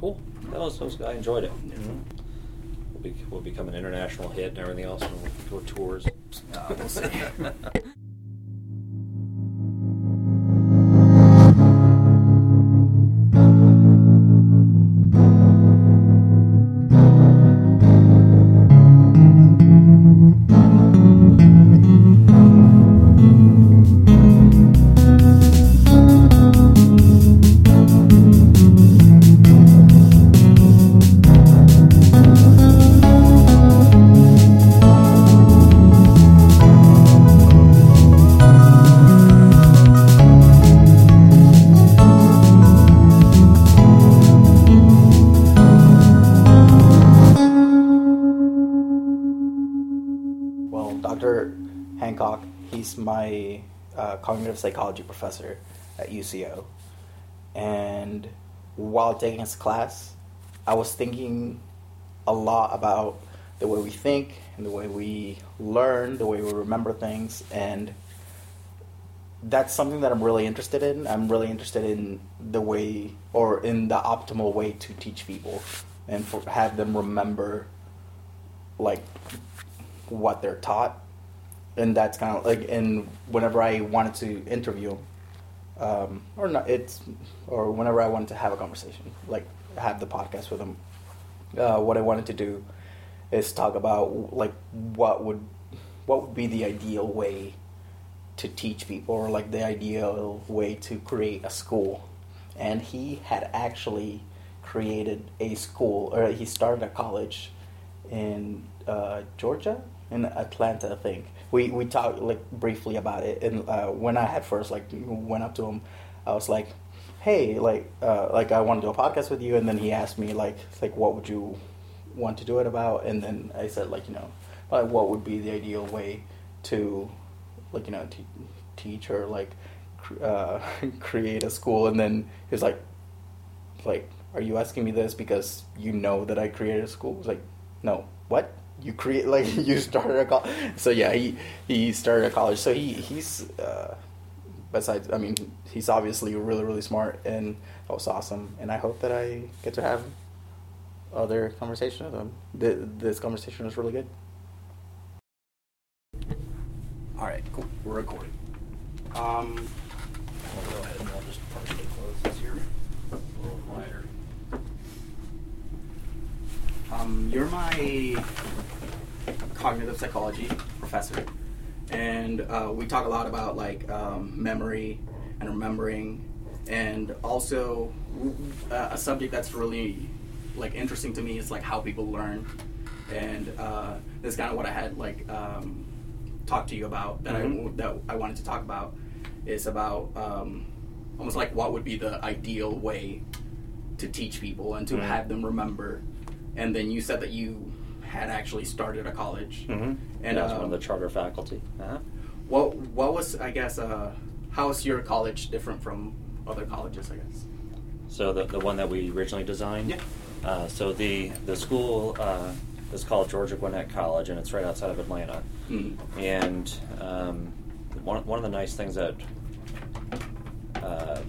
Cool. That was, that was I enjoyed it. We'll, be, we'll become an international hit and everything else when we'll go tours. Uh, we'll see. psychology professor at UCO. And while taking his class, I was thinking a lot about the way we think and the way we learn, the way we remember things, and that's something that I'm really interested in. I'm really interested in the way or in the optimal way to teach people and for, have them remember like what they're taught. And that's kind of like, and whenever I wanted to interview, um, or not, it's, or whenever I wanted to have a conversation, like have the podcast with them, uh, what I wanted to do is talk about like what would, what would be the ideal way to teach people or like the ideal way to create a school. And he had actually created a school, or he started a college in uh, Georgia, in Atlanta, I think. We we talked like briefly about it, and uh, when I had first like went up to him, I was like, "Hey, like uh, like I want to do a podcast with you," and then he asked me like like what would you want to do it about, and then I said like you know like what would be the ideal way to like you know te- teach or like cr- uh, create a school, and then he was like like are you asking me this because you know that I created a school? I was like, no, what? You create like you started a college? So yeah, he he started a college. So he he's uh, besides, I mean, he's obviously really really smart, and that was awesome. And I hope that I get to have other conversation with him. Th- This conversation was really good. All right, cool. We're recording. Um, I'll go ahead and I'll just partially close this here. A little quieter. Um, you're my cognitive psychology professor, and uh, we talk a lot about like um, memory and remembering, and also uh, a subject that's really like interesting to me is like how people learn, and uh, this is kind of what I had like um, talked to you about that Mhm. I that I wanted to talk about is about um, almost like what would be the ideal way to teach people and to Mhm. have them remember. And then you said that you had actually started a college. Mm-hmm. And, yeah, I was uh, one of the charter faculty. Uh-huh. What what was I guess uh, how is your college different from other colleges? I guess. So the, the one that we originally designed. Yeah. Uh, so the the school uh, is called Georgia Gwinnett College, and it's right outside of Atlanta. Mm. And um, one one of the nice things that uh,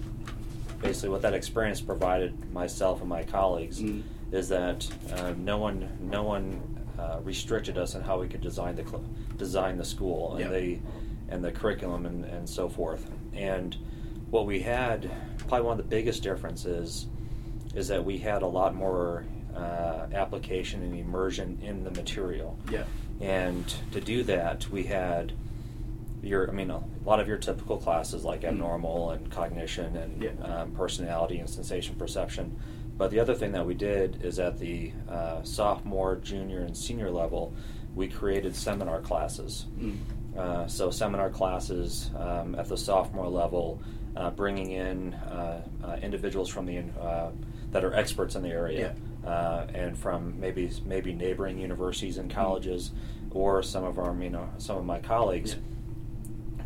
basically what that experience provided myself and my colleagues Mm. Is that uh, no one no one uh, restricted us on how we could design the cl- design the school and Yeah. the and the curriculum and, and so forth. And what we had, probably one of the biggest differences, is that we had a lot more uh, application and immersion in the material. Yeah. And to do that, we had your, I mean, a lot of your typical classes like Mhm. abnormal and cognition and Yeah. um, personality and sensation perception. But the other thing that we did is at the uh, sophomore, junior, and senior level, we created seminar classes. Mm. Uh, so seminar classes um, at the sophomore level, uh, bringing in uh, uh, individuals from the uh, that are experts in the area, uh, and from maybe maybe neighboring universities and colleges, or some of our you know some of my colleagues.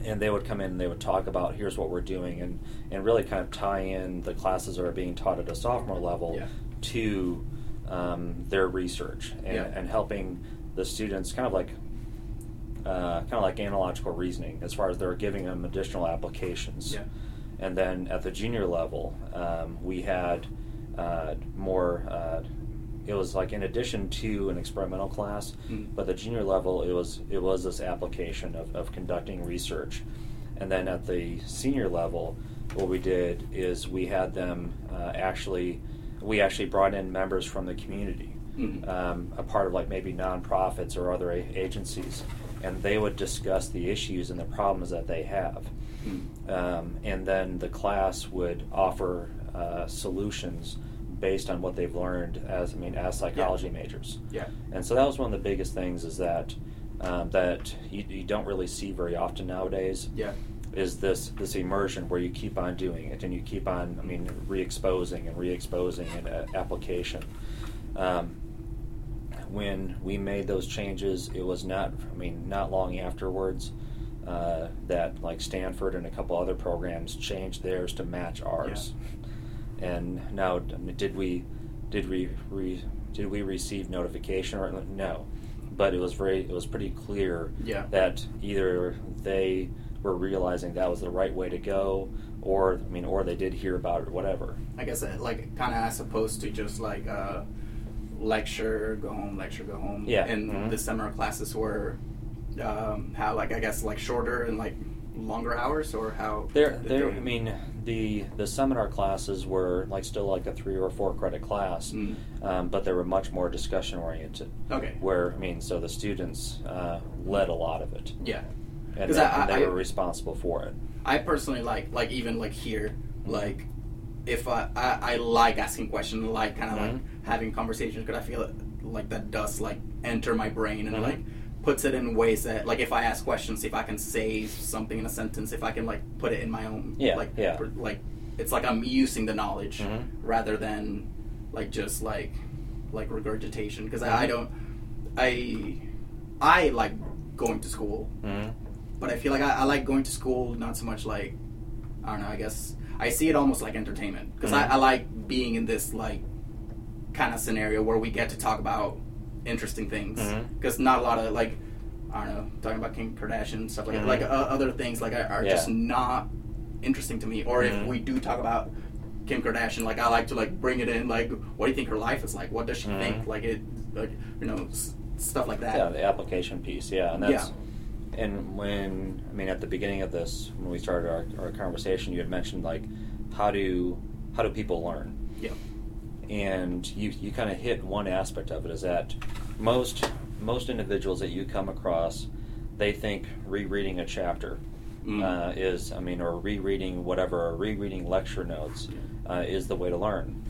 And they would come in and they would talk about here's what we're doing and, and really kind of tie in the classes that are being taught at a sophomore level Yeah. to um, their research and, Yeah. and helping the students kind of like uh, kind of like analogical reasoning as far as they're giving them additional applications. Yeah. And then at the junior level, um, we had uh, more it was like in addition to an experimental class, Mm. but the junior level it was it was this application of, of conducting research, and then at the senior level, what we did is we had them uh, actually we actually brought in members from the community, Mhm. um, a part of like maybe nonprofits or other a- agencies, and they would discuss the issues and the problems that they have. Mm. Um, and then the class would offer uh, solutions based on what they've learned as I mean as psychology majors. Yeah. And so that was one of the biggest things is that um, that you, you don't really see very often nowadays Yeah. is this this immersion where you keep on doing it and you keep on I mean re-exposing and re-exposing and uh, application. Um, when we made those changes, it was not I mean not long afterwards uh, that like Stanford and a couple other programs changed theirs to match ours. And now, did we did we re, did we receive notification or no? But it was very it was pretty clear Yeah. that either they were realizing that was the right way to go, or I mean, or they did hear about it or whatever. I guess uh, like kind of as opposed to just like uh, lecture, go home, lecture, go home. Yeah. And Mhm. the summer classes were um, how like I guess like shorter and like longer hours or how There, there. they- I mean, the the seminar classes were like still like a three or four credit class, Mm. um, but they were much more discussion oriented. Okay. Where I mean, so the students uh, led a lot of it, Yeah. and, they, I- and they I- were responsible for it. I personally like like even like here like if I I, I like asking questions like kind of Mhm. like having conversations because I feel like that does like enter my brain and Mhm. like puts it in ways that like if I ask questions see if I can say something in a sentence if I can like put it in my own Yeah, like yeah. per- like it's like I'm using the knowledge Mhm. rather than like just like like regurgitation because I, Mm-hmm. I don't I I like going to school hmm but I feel like I, I like going to school not so much like I don't know. I guess I see it almost like entertainment because. I, I like being in this like kind of scenario where we get to talk about interesting things because not a lot of like I don't know talking about Kim Kardashian stuff like Mhm. that. like uh, other things like are, Yeah. just not interesting to me. Or Mhm. if we do talk about Kim Kardashian, like I like to like bring it in like what do you think her life is like? What does she think? Like it like you know s- stuff like that. Yeah, the application piece. Yeah, and that's Yeah. and when I mean at the beginning of this when we started our, our conversation, you had mentioned like how do how do people learn? Yeah. And you you kind of hit one aspect of it is that most most individuals that you come across they think rereading a chapter Mm. uh, is I mean or rereading whatever or rereading lecture notes uh, is the way to learn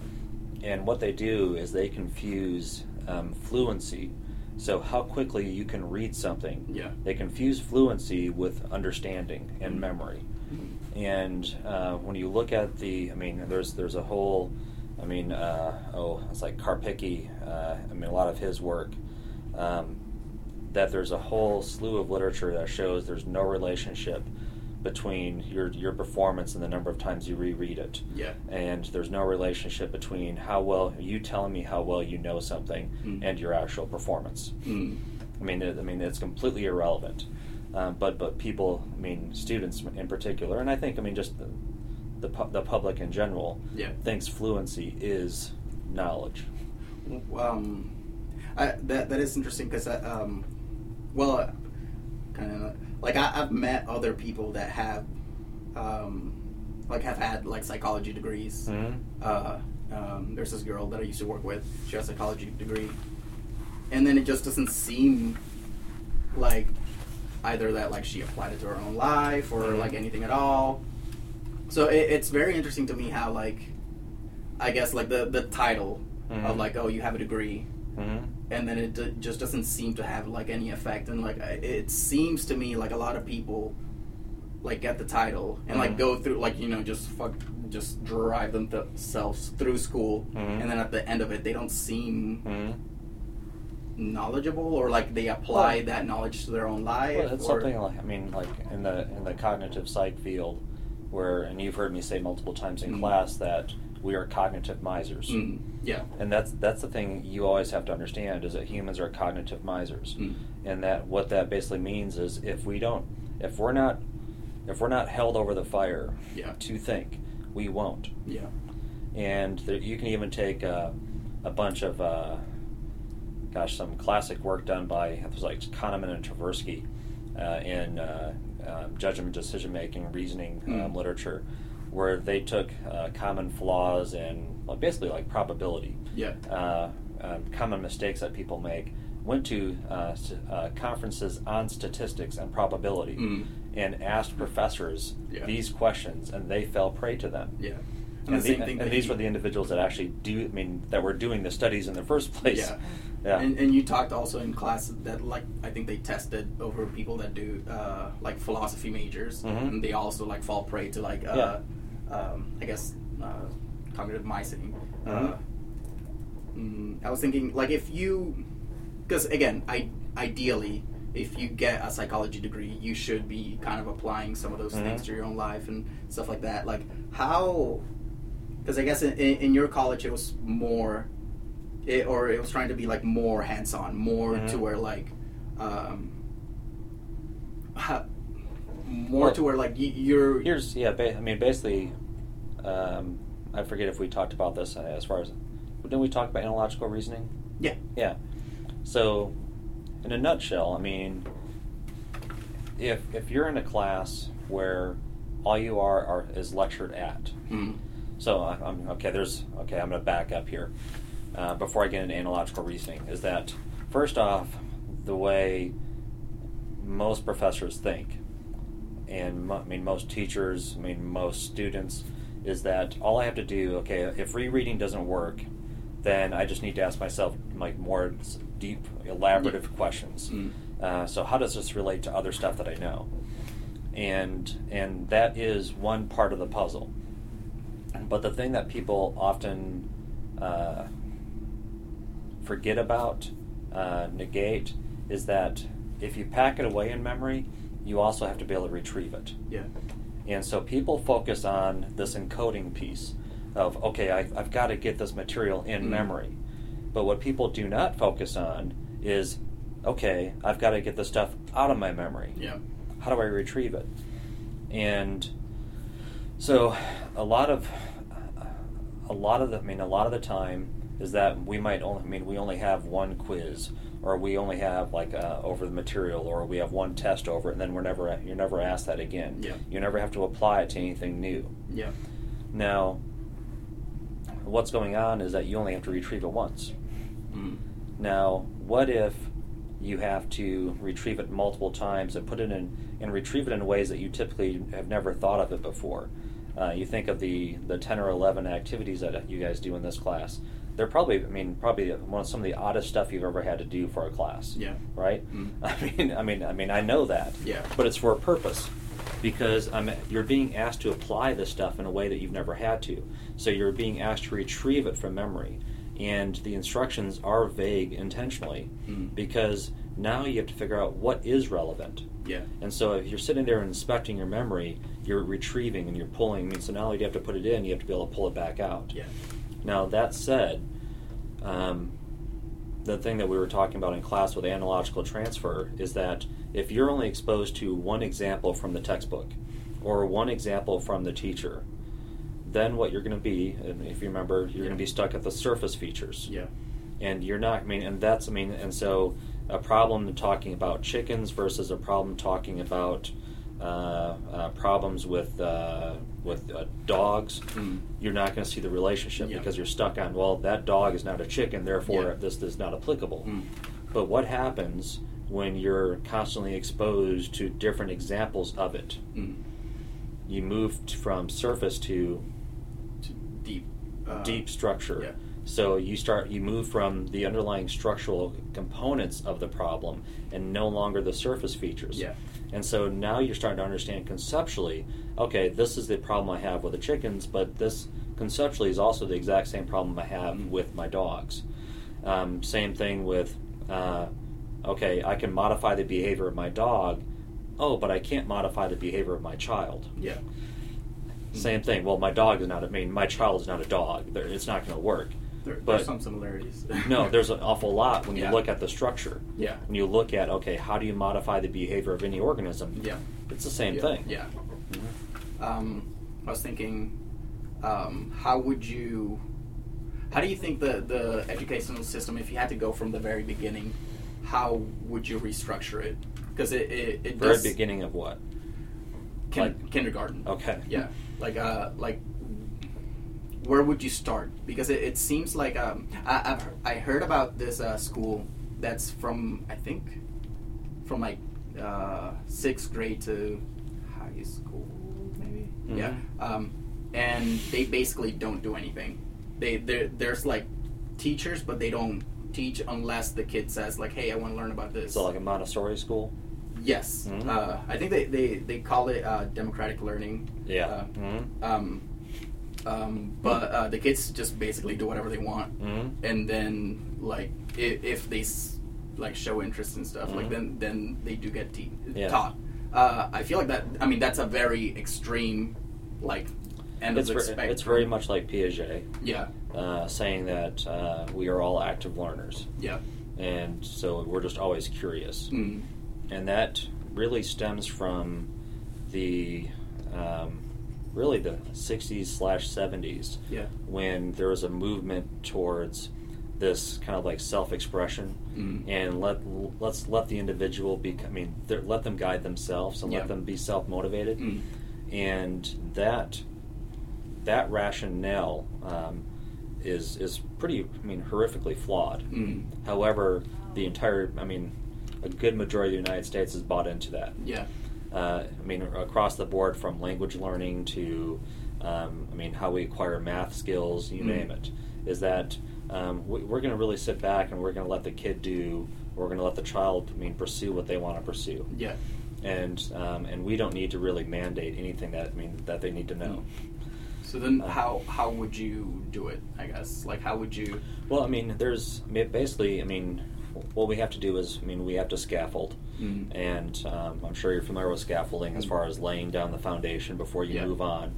and what they do is they confuse um, fluency so how quickly you can read something Yeah. they confuse fluency with understanding and Mhm. memory and uh, when you look at the, I mean, there's there's a whole, I mean, uh, oh, it's like Karpicki. Uh, I mean, a lot of his work. Um, that there's a whole slew of literature that shows there's no relationship between your your performance and the number of times you reread it. Yeah. And there's no relationship between how well you telling me how well you know something Mm. and your actual performance. Mm. I mean, it, I mean, it's completely irrelevant. Um, but but people, I mean, students in particular, and I think I mean just the the, pu- the public in general Yeah. thinks fluency is knowledge. um, I, that that is interesting because um, well, kind of like I, I've met other people that have um, like have had like psychology degrees. Mhm. Uh, um, there's this girl that I used to work with. She has a psychology degree, and then it just doesn't seem like either that like she applied it to her own life or Mhm. like anything at all. So it, it's very interesting to me how like I guess like the the title of Mhm. like oh you have a degree Mhm. and then it d- just doesn't seem to have like any effect and like it seems to me like a lot of people like get the title and like Mhm. go through like you know just fuck just drive themselves through school Mhm. and then at the end of it they don't seem Mhm. knowledgeable or like they apply Well- that knowledge to their own life Well, it's or, something like I mean, like in the in the cognitive psych field, where and you've heard me say multiple times in Mhm. class that we are cognitive misers. Mm, yeah And that's that's the thing you always have to understand is that humans are cognitive misers, Mm. and that what that basically means is if we don't, if we're not, if we're not held over the fire Yeah. to think, we won't. yeah And there, you can even take a, a bunch of, uh, gosh, some classic work done by it was like Kahneman and Tversky uh, in uh, um, judgment, decision making, reasoning um, Mm. literature, where they took uh, common flaws and well, basically like probability, Yeah. uh, um, common mistakes that people make, went to uh, uh, conferences on statistics and probability, Mm. and asked professors Yeah. these questions, and they fell prey to them. Yeah. And, the and these were the individuals that actually do. I mean, that were doing the studies in the first place. Yeah. Yeah. And, and you talked also in class that like I think they tested over people that do uh, like philosophy majors, Mhm. and they also like fall prey to like uh, um, I guess uh, cognitive mising. Uh, Mhm. mm, I was thinking like if you, because again, I ideally. If you get a psychology degree, you should be kind of applying some of those Mhm. things to your own life and stuff like that. Like how, because I guess in, in, your college it was more it, or it was trying to be like more hands-on, more Mhm. to where like, um, more Well, to where like you're. Here's yeah. Ba- I mean, basically, um, I forget if we talked about this uh, as far as didn't we talk about analogical reasoning? yeah, Yeah. So, in a nutshell, I mean, if if you're in a class where all you are, are is lectured at, mm, so I- I'm okay. There's okay. I'm going to back up here uh, before I get into analogical reasoning. Is that first off, the way most professors think, and mo- I mean most teachers, I mean most students, is that all I have to do, okay, if rereading doesn't work, then I just need to ask myself like more deep, elaborative questions. mm, Uh, so how does this relate to other stuff that I know? And and that is one part of the puzzle. But the thing that people often uh, forget about, uh, negate, is that if you pack it away in memory, you also have to be able to retrieve it. yeah, And so people focus on this encoding piece of, okay, I, I've got to get this material in Mm. memory. But what people do not focus on is, okay, I've got to get this stuff out of my memory. yeah, How do I retrieve it? And so a lot of a lot of the I mean a lot of the time is that we might only I mean we only have one quiz or we only have like uh, over the material or we have one test over it and then we're never you're never asked that again. Yeah. You never have to apply it to anything new. yeah, Now what's going on is that you only have to retrieve it once. mm, Now, what if you have to retrieve it multiple times and put it in and retrieve it in ways that you typically have never thought of it before? Uh, you think of the the ten or eleven activities that you guys do in this class. They're probably, I mean, probably one of some of the oddest stuff you've ever had to do for a class. Yeah. Right. Mm. I mean, I mean, I mean, I know that. Yeah. But it's for a purpose, because I'm, you're being asked to apply this stuff in a way that you've never had to. So you're being asked to retrieve it from memory, and the instructions are vague intentionally, Mm. because now you have to figure out what is relevant. yeah, And so if you're sitting there inspecting your memory, you're retrieving and you're pulling. I mean, so not only do you have to put it in, you have to be able to pull it back out. yeah, Now that said, um, the thing that we were talking about in class with analogical transfer is that if you're only exposed to one example from the textbook or one example from the teacher, then what you're going to be, and if you remember, you're going to be stuck at the surface features yeah, and you're not. I mean, and that's. I mean, and so a problem talking about chickens versus a problem talking about problems with uh, with uh, dogs. Mm. You're not going to see the relationship Yeah. because you're stuck on. Well, that dog is not a chicken, therefore Yeah. this is not applicable. Mm. But what happens when you're constantly exposed to different examples of it? Mm. You move t- from surface to To deep, uh, deep structure. yeah. So you start you move from the underlying structural components of the problem and no longer the surface features. Yeah. And so now you're starting to understand conceptually, okay, this is the problem I have with the chickens, but this conceptually is also the exact same problem I have Mhm. with my dogs. Um, same thing with, uh, okay, I can modify the behavior of my dog. Oh, but I can't modify the behavior of my child. Yeah. Same thing. Well, my dog is not. I mean, my child is not a dog. It's not going to work. There, But- there's some similarities. No, there's an awful lot when you Yeah. look at the structure. Yeah. When you look at okay, how do you modify the behavior of any organism? Yeah. It's the same yeah. thing. Yeah. Mhm. Um, I was thinking, um, how would you, How do you think the the educational system, if you had to go from the very beginning, how would you restructure it? Because it it, it Very does beginning of what? kin- like- kindergarten. Okay. Yeah, like uh, like where would you start? Because it, it seems like um, I I've, I heard about this uh, school that's from I think from like uh, sixth grade to high school maybe. Yeah, Mhm. um, and they basically don't do anything. They there there's like teachers, but they don't teach unless the kid says like, "Hey, I want to learn about this." So like a Montessori school. Yes, Mhm. uh, I think they, they, they call it uh, democratic learning. Yeah. Uh, hmm um, um, but uh, the kids just basically do whatever they want, hmm and then like if, if they s- like show interest and stuff, like Mhm. then then they do get te- Yeah. taught. Uh, I feel like that. I mean, that's a very extreme like end It's, of the ver- spectrum. it's very much like Piaget, yeah uh, saying that uh, we are all active learners, yeah and so we're just always curious. mm, and that really stems from the um, really the 60s slash 70s yeah. when there was a movement towards this kind of like self-expression mm, and let let's let the individual be I mean let them guide themselves and Yeah. let them be self-motivated. Mm, and that that rationale um, is is pretty I mean horrifically flawed. Mm, However, the entire, I mean, a good majority of the United States has bought into that. yeah Uh, I mean, across the board from language learning to, um, I mean, how we acquire math skills, you Mm. name it, is that um, we, we're going to really sit back and we're going to let the kid do, we're going to let the child, I mean, pursue what they want to pursue. yeah And, um, and we don't need to really mandate anything that, I mean, that they need to know. So then, Uh, how how would you do it? I guess like how would you? Well, I mean, there's basically, I mean, what we have to do is, I mean, we have to scaffold, Mm. and um, I'm sure you're familiar with scaffolding as far as laying down the foundation before you Yeah. move on.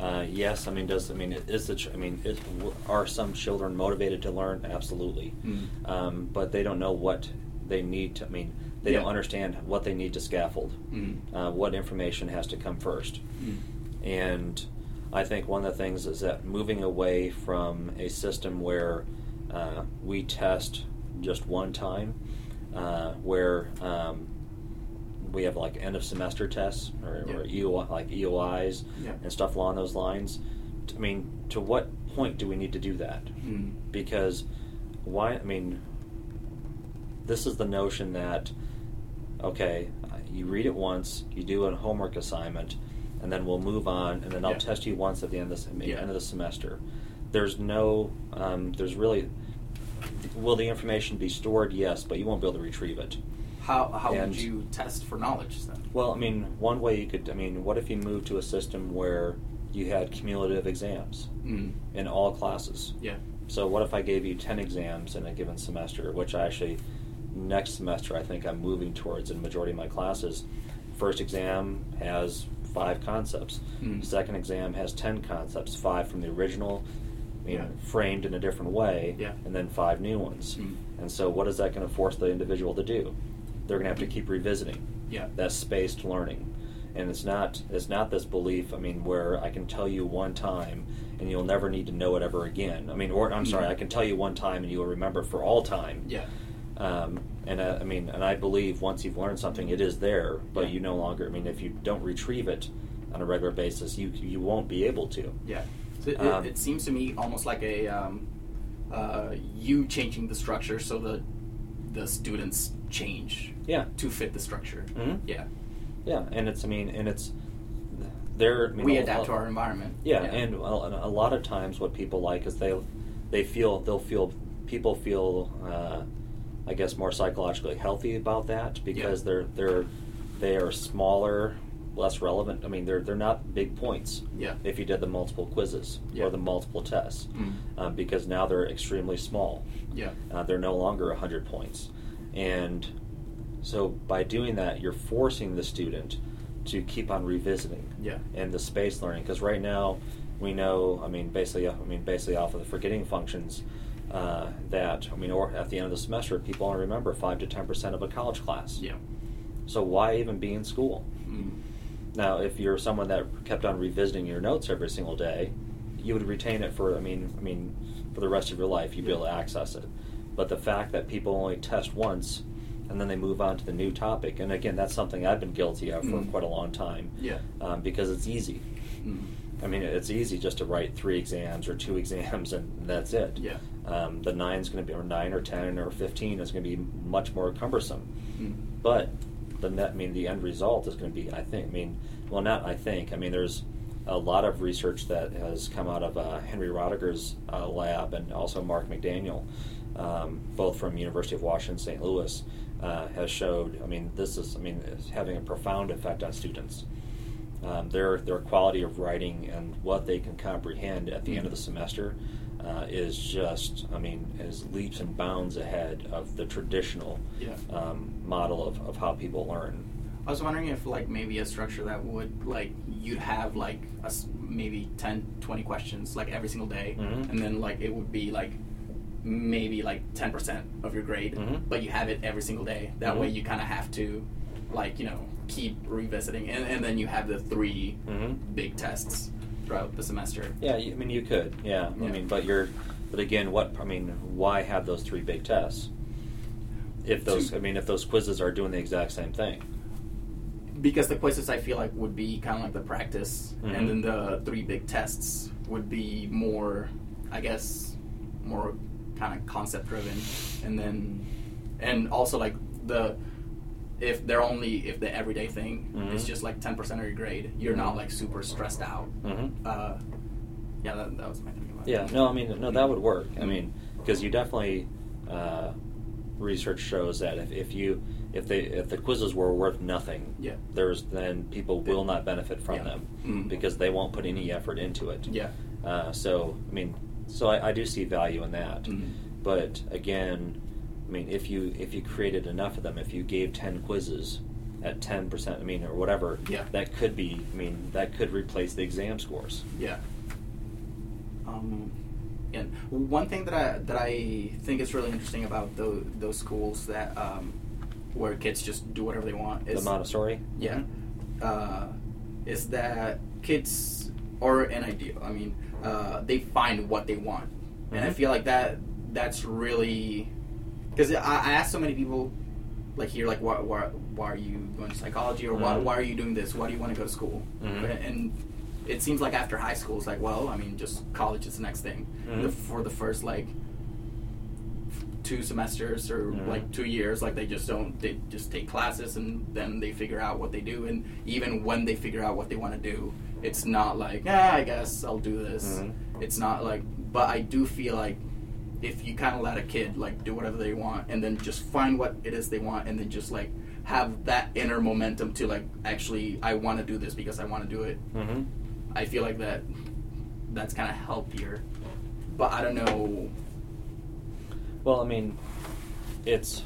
Uh, yes, I mean, does I mean is the ch- I mean is, are some children motivated to learn? Absolutely, Mm. um, but they don't know what they need to. I mean, they Yeah. don't understand what they need to scaffold. Mm. Uh, what information has to come first. Mm. And I think one of the things is that moving away from a system where uh, we test just one time, uh, where um, we have like end of semester tests or, or Yeah. EOI, like EOIs Yeah. and stuff along those lines. I mean, to what point do we need to do that? Mm. Because why? I mean, this is the notion that okay, you read it once, you do a homework assignment, and then we'll move on, and then I'll Yeah. test you once at the end of the, end of the semester. There's no, um, there's really, will the information be stored? Yes, but you won't be able to retrieve it. How how And- would you test for knowledge then? Well, I mean, one way you could, I mean, what if you moved to a system where you had cumulative exams Mm. in all classes? Yeah. So what if I gave you 10 exams in a given semester, which I actually, next semester, I think I'm moving towards in majority of my classes. First exam has five concepts. Mm. Second exam has 10 concepts, five from the original, you know, framed in a different way, Yeah. and then five new ones. Mm. And so what is that going to force the individual to do? They're going to have to keep revisiting Yeah. that spaced learning and it's not it's not this belief i mean where i can tell you one time and you'll never need to know it ever again i mean or i'm sorry Mhm. i can tell you one time and you will remember for all time Yeah. um, and uh, i mean and i believe once you've learned something it is there but Yeah. you no longer i mean if you don't retrieve it on a regular basis you you won't be able to Yeah. It, Um, it seems to me almost like a um, uh, you changing the structure so that the students change yeah to fit the structure. Mhm. Yeah. yeah and it's i mean and it's there I mean, we adapt a- to our environment. Yeah, and well, and a lot of times what people like is they they feel they'll feel people feel uh, I guess more psychologically healthy about that because Yeah. they're they're they are smaller, less relevant. I mean they're they're not big points Yeah. if you did the multiple quizzes Yeah. or the multiple tests Mm. um, because now they're extremely small. Yeah. Uh, they're no longer 100 points. And so by doing that, you're forcing the student to keep on revisiting Yeah. and the space learning because right now we know I mean basically I mean basically off of the forgetting functions uh, that I mean or at the end of the semester people only remember five to ten percent of a college class. Yeah. So why even be in school? Mm. Now, if you're someone that kept on revisiting your notes every single day, you would retain it for I mean I mean for the rest of your life. You'd be able to access it. But the fact that people only test once and then they move on to the new topic, and again, that's something I've been guilty of for Mm. quite a long time. Yeah. Um, because it's easy. Mm. I mean, it's easy just to write three exams or two exams, and that's it. Yeah. Um, the nine's going to be, or nine or ten or fifteen is going to be much more cumbersome. Mm. But the net, I mean, the end result is going to be, I think, I mean, well, not I think. I mean, there's a lot of research that has come out of uh, Henry Roediger's uh, lab and also Mark McDaniel, um, both from University of Washington, St. Louis, uh, has showed. I mean, this is, I mean, having a profound effect on students. Um, their their quality of writing and what they can comprehend at the end of the semester uh, is just, I mean, is leaps and bounds ahead of the traditional Yeah. um, model of, of how people learn. I was wondering if like maybe a structure that would like you'd have like a, maybe 10, 20 questions like every single day, Mhm. and then like it would be like maybe like ten percent of your grade, Mhm. but you have it every single day. That way Mhm. you kind of have to like you know keep revisiting, and, and then you have the 3 Mhm. big tests throughout the semester. Yeah, I mean, you could. Yeah, I mean, but you're, but again, what I mean, why have those three big tests? If those, I mean, if those quizzes are doing the exact same thing. because the quizzes I feel like would be kind of like the practice, Mhm. and then the three big tests would be more, I guess, more kind of concept driven, and then, and also like the, if they're only if the everyday thing is Mhm. just like ten percent of your grade, you're not like super stressed out. Mm-hmm. Uh, yeah, that, that was my it. Yeah, no, I mean, no, that would work. I mean, because you definitely, uh, research shows that if, if you if they if the quizzes were worth nothing, Yeah. there's then people will not benefit from Yeah. them Mhm. because they won't put any effort into it. Yeah. Uh, so I mean, so I, I do see value in that. Mhm. But again, I mean, if you if you created enough of them, if you gave ten quizzes at ten percent, I mean, or whatever, Yeah. that could be. I mean, that could replace the exam scores. Yeah. Um, and one thing that I that I think is really interesting about those those schools that um, where kids just do whatever they want is the Montessori. yeah, uh, is that kids are an ideal. I mean, uh, they find what they want, and I Mhm. feel like that that's really because I, I ask so many people like here like why, why, why are you going to psychology or why, Mhm. why are you doing this why do you want to go to school Mhm. and, it seems like after high school it's like well i mean just college is the next thing Mhm. the, for the first like two semesters or Mhm. like two years like they just don't they just take classes and then they figure out what they do and even when they figure out what they want to do it's not like ah i guess i'll do this Mhm. it's not like but i do feel like if you kind of let a kid like do whatever they want and then just find what it is they want and then just like have that inner momentum to like actually i want to do this because i want to do it Mm-hmm. i feel like that that's kind of healthier but i don't know Well, I mean, it's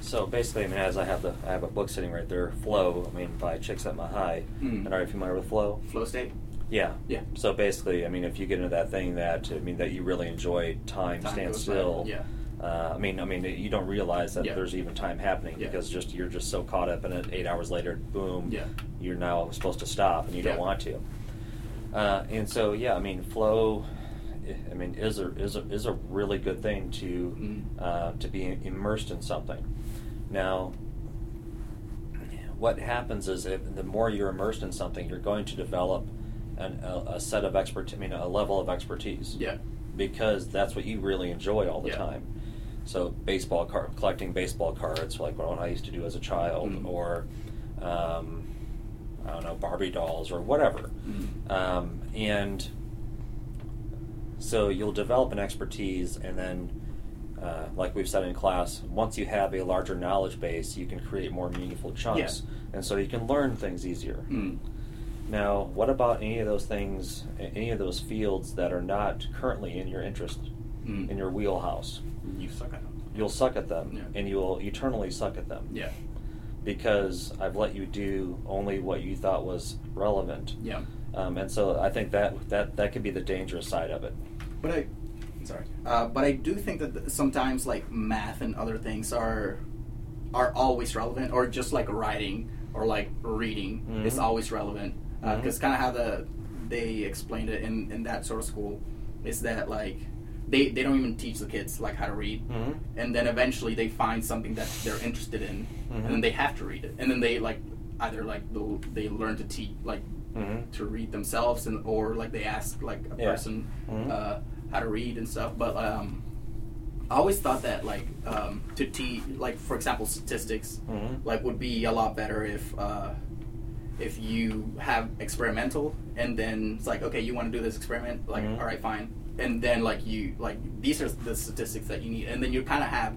so basically. I mean, as I have the I have a book sitting right there, Flow. I mean, by Csikszentmihalyi. Mm. And are you familiar with Flow? flow state Yeah. Yeah. So basically, I mean, if you get into that thing that I mean that you really enjoy, time, Time stands goes by, still. yeah. Uh, I mean, I mean, you don't realize that Yeah. there's even time happening Yeah. because just you're just so caught up in it. Eight hours later, boom, Yeah. you're now supposed to stop and you don't want to. Uh, and so, yeah, I mean, flow. I mean, is a is a is a really good thing to Mm. uh, to be immersed in something. Now, what happens is if the more you're immersed in something, you're going to develop an, a, a set of expert. I mean, a level of expertise. yeah Because that's what you really enjoy all the Yeah. time. So baseball card collecting baseball cards, like what I used to do as a child, Mm. or um, I don't know Barbie dolls or whatever. Mm. Um, and so you'll develop an expertise, and then, uh, like we've said in class, once you have a larger knowledge base, you can create more meaningful chunks, and so you can learn things easier. Mm. Now, what about any of those things, any of those fields that are not currently in your interest, Mm. in your wheelhouse? you suck at them You'll suck at them, Yeah. and you will eternally suck at them. yeah Because I've let you do only what you thought was relevant. yeah Um, and so I think that, that that could be the dangerous side of it. But I, sorry. Uh, but I do think that th- sometimes like math and other things are are always relevant, or just like writing or like reading is Mhm. always relevant. Because kind of how the they explained it in in that sort of school is that like they they don't even teach the kids like how to read, Mhm. and then eventually they find something that they're interested in, and then Mhm. they have to read it, and then they like either like they'll- learn to teach like Mhm. to read themselves and or like they ask like a Yeah. person Mhm. uh, how to read and stuff but um, i always thought that like um, to teach like for example statistics Mhm. like would be a lot better if uh, if you have experimental and then it's like okay you want to do this experiment like Mhm. all right fine and then like you like these are the statistics that you need and then you kind of have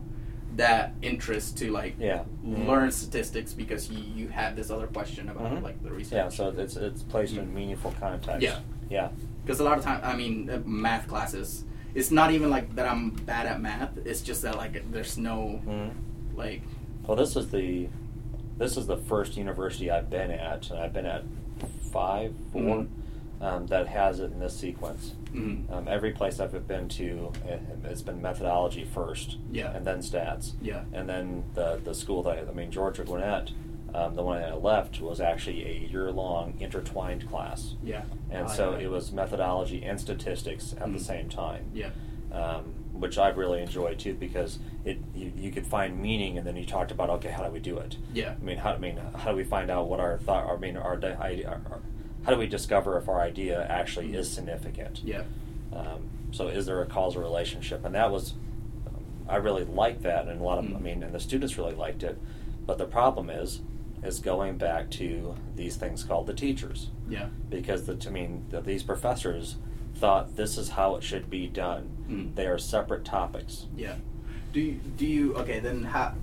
that interest to like Yeah. Learn statistics because you, you have this other question about Mhm. like the research Yeah, so it's it's placed in meaningful context. Yeah. Yeah. because a lot of time i mean uh, math classes it's not even like that i'm bad at math it's just that like there's no Mhm. like Well, this is the this is the first university I've been at, and I've been at five, 4 Mhm. um, that has it in this sequence. mm, Um, every place I've been to, it, it's been methodology first, Yeah. and then stats, yeah and then the the school that I, I mean Georgia Gwinnett, um, the one that I left was actually a year long intertwined class, yeah and so it was methodology and statistics at Mhm. the same time yeah um, which I really enjoyed too because it you, you could find meaning and then you talked about okay how do we do it? Yeah. I mean how I mean how do we find out what our thought I mean our, idea our, our- how do we discover if our idea actually is significant? Yeah. Um, so is there a causal relationship? And that was I really liked that and a lot of I Mm. mean and the students really liked it. But the problem is is going back to these things called the teachers. Yeah. Because the, I mean the, these professors thought this is how it should be done. Mm. They are separate topics. yeah do you do you okay then how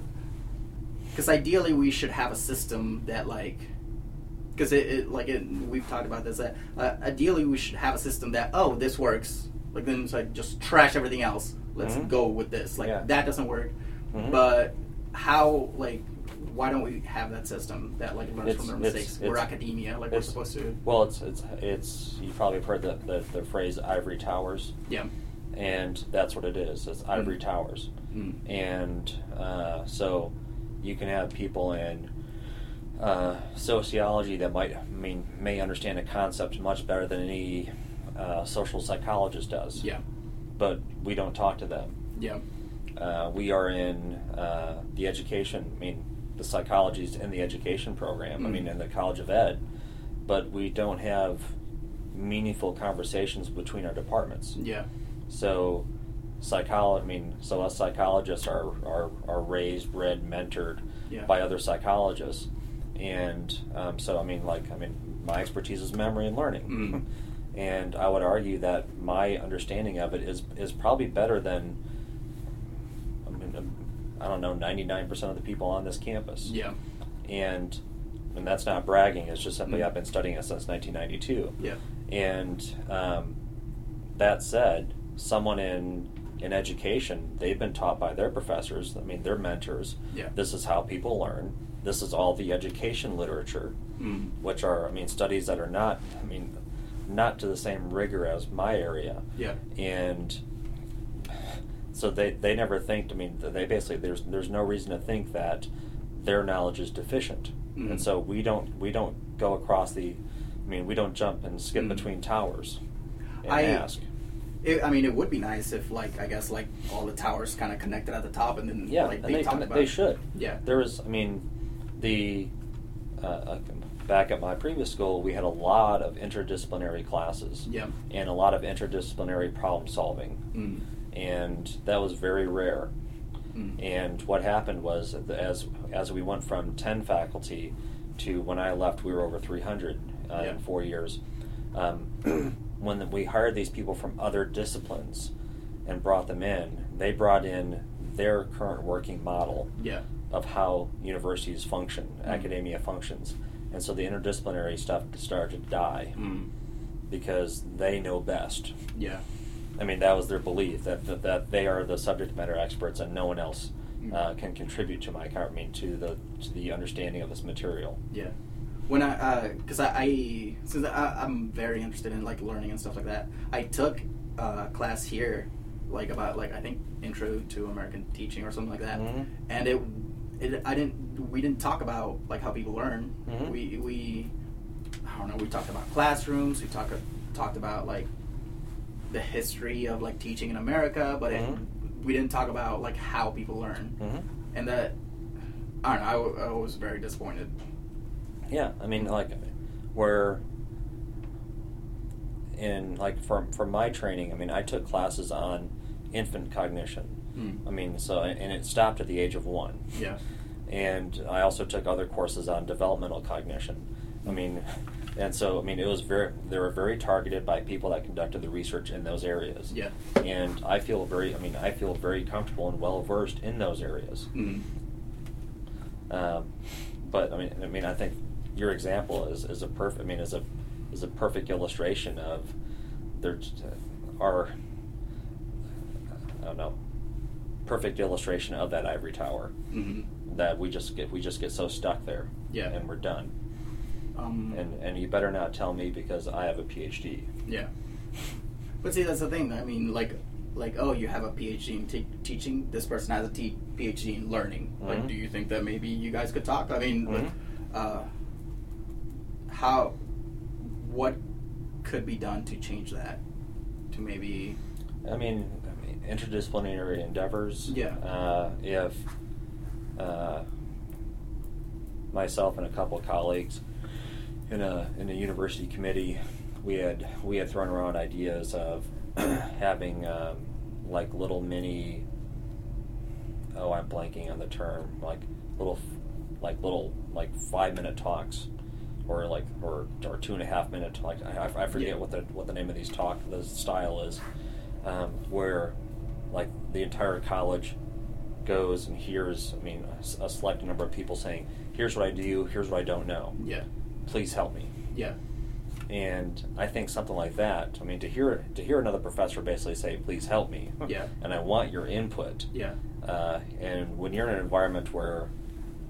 because ideally we should have a system that like because it, it like it, we've talked about this that uh, ideally we should have a system that oh this works like then it's like just trash everything else let's Mhm. go with this like Yeah. that doesn't work Mhm. but how like why don't we have that system that like learns It's- from their it's- mistakes we're it's- academia like we're supposed to Well, it's it's it's you probably have heard the, the, the phrase ivory towers, yeah and that's what it is. It's ivory Mm. towers, mm. and uh, so you can have people in uh, sociology that might I mean may understand a concept much better than any uh, social psychologist does. yeah But we don't talk to them. yeah Uh, we are in uh, the education. I mean, the psychology is in the education program. I Mm. mean, in the College of Ed, but we don't have meaningful conversations between our departments. yeah So, psychology. I mean, so us psychologists are are, are raised, bred, mentored Yeah. by other psychologists, and um, so I mean, like I mean, my expertise is memory and learning. Mm. And I would argue that my understanding of it is is probably better than I don't know ninety nine percent of the people on this campus. yeah And and that's not bragging. It's just simply Mm. I've been studying it since nineteen ninety two. yeah And um, that said, someone in in education, they've been taught by their professors. I mean, their mentors. Yeah. This is how people learn. This is all the education literature mm. which are I mean studies that are not I mean not to the same rigor as my area yeah and so they they never think I mean they basically there's there's no reason to think that their knowledge is deficient Mhm. and so we don't we don't go across the I mean we don't jump and skip Mhm. between towers and I- ask It, I mean, it would be nice if, like, I guess, like all the towers kind of connected at the top, and then yeah like they, talked and about. they should Yeah. there is I mean the uh, uh, back at my previous school we had a lot of interdisciplinary classes Yeah. and a lot of interdisciplinary problem solving Mm. And that was very rare Mm. and what happened was as as we went from 10 faculty to when I left we were over 300 uh, Yeah. in 4 years um, when we hired these people from other disciplines and brought them in they brought in their current working model Yeah. of how universities function, Mm. academia functions. And so the interdisciplinary stuff started to die Mm. because they know best. Yeah. I mean, that was their belief that, that, that they are the subject matter experts and no one else Mm. uh, can contribute to my, car I mean, to the to the understanding of this material. Yeah. When I, because I, I, since I, I'm very interested in like learning and stuff like that, I took a class here, like about like I think intro to American teaching or something like that, Mhm. and it, it, I didn't, we didn't talk about like how people learn. Mhm. We, we, I don't know, we talked about classrooms, we talked talked about like the history of like teaching in America, but it, Mhm. we didn't talk about like how people learn, hmm and that I don't know. I, w- I was very disappointed. Yeah, I mean, like, where in like from for my training, I mean, I took classes on infant cognition. Mm. I mean, so and it stopped at the age of one. Yeah. and I also took other courses on developmental cognition. I mean, and so I mean, it was very they were very targeted by people that conducted the research in those areas. Yeah. And I feel very, I mean, I feel very comfortable and well versed in those areas. Mm. Um, but I mean, I mean, I think your example is, is a perfect. I mean, is a is a perfect illustration of there's our I don't know perfect illustration of that ivory tower hmm that we just get we just get so stuck there Yeah. and we're done Um, and and you better not tell me because I have a PhD Yeah. But see, that's the thing. I mean, like, like, oh, you have a PhD in te- teaching. This person has a t- PhD in learning. Like, Mhm. do you think that maybe you guys could talk? I mean, like, Mhm. uh, how, what could be done to change that? To maybe, I mean, I mean interdisciplinary endeavors Yeah. uh, if uh, myself and a couple of colleagues in a in a university committee we had we had thrown around ideas of having um, like little mini oh I'm blanking on the term like little like little like five minute talks or like or, or two and a half minute like I, I forget Yeah. what the what the name of these talk the style is um, where like the entire college goes and hears I mean a select number of people saying here's what I do here's what I don't know yeah, please help me yeah, and I think something like that. I mean, to hear to hear another professor basically say, "Please help me," Yeah. and I want your input. yeah, Uh, and when you're in an environment where,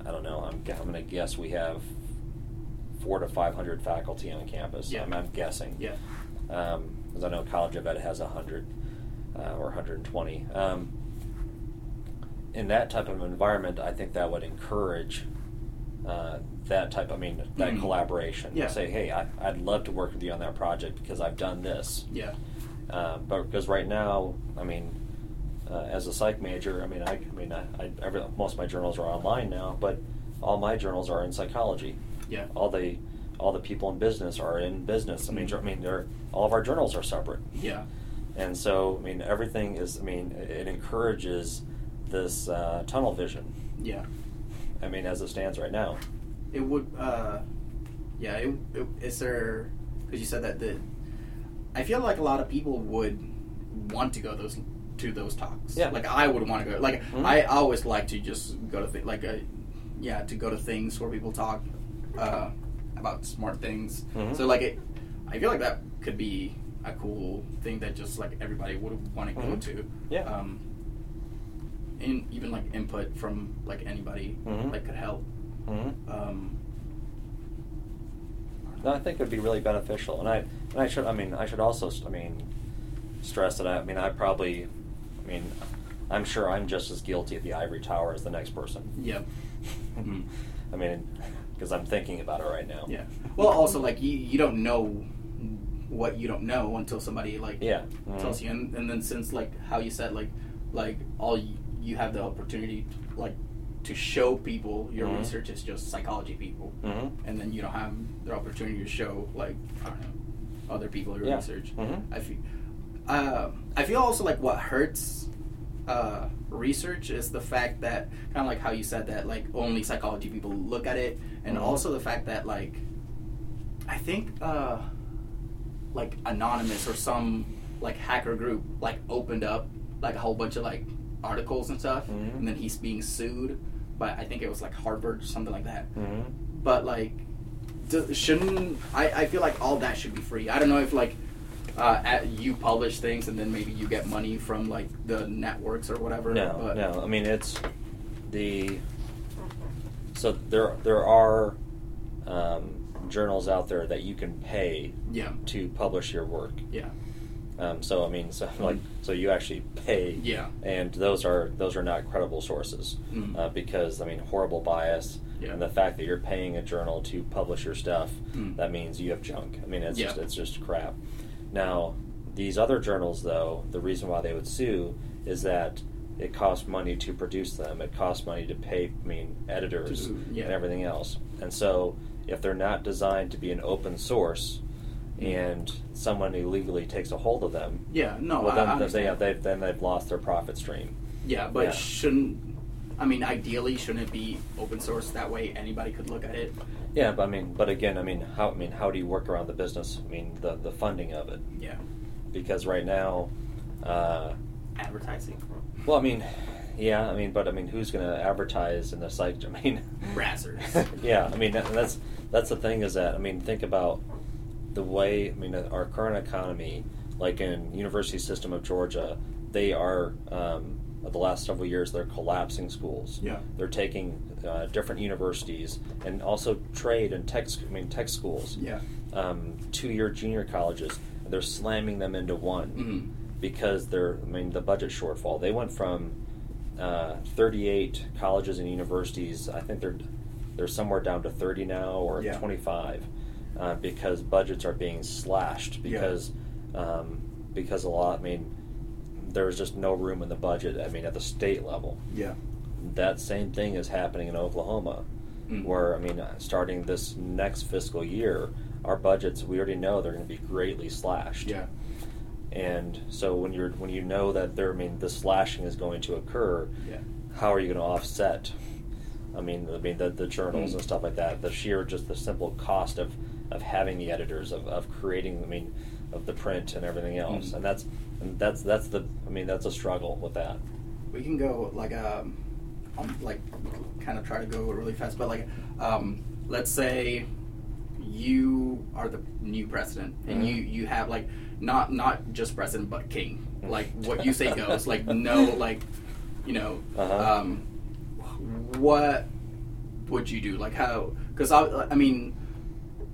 I don't know, I'm, I'm going to guess we have four to five hundred faculty on campus. Yeah. I'm, I'm guessing. yeah, Because I know College of Ed has hundred uh, or 120. Um, in that type of environment, I think that would encourage uh, that type. I mean, that Mhm. collaboration. Yeah. Say, hey, I, I'd love to work with you on that project because I've done this. yeah, Uh, but because right now, I mean, uh, as a psych major, I mean, I, I mean, I, I every, most of my journals are online now, but all my journals are in psychology. yeah, All the all the people in business are in business. I mean, Mhm. I mean, they're all of our journals are separate, yeah, and so I mean, everything is. I mean, it it encourages this uh, tunnel vision. yeah. I mean, as it stands right now. It would, uh, yeah. It, it, is there? Because you said that the, I feel like a lot of people would want to go those to those talks. Yeah. Like I would want to go. Like Mhm. I always like to just go to th- like a, yeah, to go to things where people talk uh, about smart things. Mhm. So like it, I feel like that could be a cool thing that just like everybody would want to go Mhm. to. Yeah. Um, and even like input from like anybody Mhm. like could help. Mm-hmm. Um, No, I think it would be really beneficial, and I and I should I mean I should also I mean stress that I, I mean I probably I mean I'm sure I'm just as guilty of the ivory tower as the next person. Yep. Mhm. I mean because I'm thinking about it right now. Yeah. Well, also like you, you don't know what you don't know until somebody like Yeah. Mhm. tells you, and, and then since like how you said like like all you, you have the opportunity like to show people your Mhm. research is just psychology people, Mhm. and then you don't have the opportunity to show like I don't know other people your Yeah. research. Mhm. I feel uh, I feel also like what hurts uh, research is the fact that kind of like how you said that like only psychology people look at it, and Mhm. also the fact that like I think uh, like anonymous or some like hacker group like opened up like a whole bunch of like articles and stuff, Mhm. and then he's being sued by I think it was like Harvard or something like that. Mhm. But like, do, shouldn't I? I feel like all that should be free. I don't know if like uh, at, you publish things and then maybe you get money from like the networks or whatever. No, but, no. I mean, it's the so there there are um, journals out there that you can pay Yeah. to publish your work. Yeah. Um, so I mean, so like, so you actually pay, Yeah. and those are those are not credible sources Mhm. uh, because I mean, horrible bias, Yeah. and the fact that you're paying a journal to publish your stuff, Mm. that means you have junk. I mean, it's Yeah. just it's just crap. Now, these other journals, though, the reason why they would sue is that it costs money to produce them. It costs money to pay, I mean, editors yeah. and everything else. And so, if they're not designed to be an open source, and someone illegally takes a hold of them, Yeah, no, well, then, I they, understand. they've, then they've lost their profit stream. Yeah, but Yeah. shouldn't I mean ideally shouldn't it be open source that way anybody could look at it? Yeah, but I mean, but again, I mean, how I mean, how do you work around the business? I mean, the the funding of it, Yeah. because right now, uh, Advertising. well, I mean, yeah, I mean, but I mean, who's going to advertise in the site? I mean, Brassers. yeah, I mean, that, that's that's the thing is that I mean, think about the way I mean, our current economy, like in University System of Georgia, they are. Um, the last several years, they're collapsing schools. Yeah. they're taking uh, different universities and also trade and tech. I mean, tech schools. Yeah. um, two-year junior colleges. They're slamming them into one Mhm. because they're. I mean, the budget shortfall. They went from uh, 38 colleges and universities. I think they're they're somewhere down to 30 now or Yeah. 25 uh, because budgets are being slashed Yeah. because um, because a lot. I mean, there's just no room in the budget. I mean, at the state level Yeah. that same thing is happening in Oklahoma, Mm. where I mean, uh, starting this next fiscal year, our budgets we already know they're going to be greatly slashed. Yeah. And so when you're when you know that there, I mean, the slashing is going to occur, Yeah. how are you going to offset? I mean, I mean the, the journals Mm. and stuff like that. The sheer just the simple cost of, of having the editors of, of creating. I mean, of the print and everything else, Mm. and that's and that's that's the. I mean, that's a struggle with that. We can go like um, um like kind of try to go really fast, but like um, let's say you are the new president and Mhm. you you have like not not just president but king. Mm. Like what you say goes. like no like you know Uh-huh. um, what would you do? Like how? Because I I mean.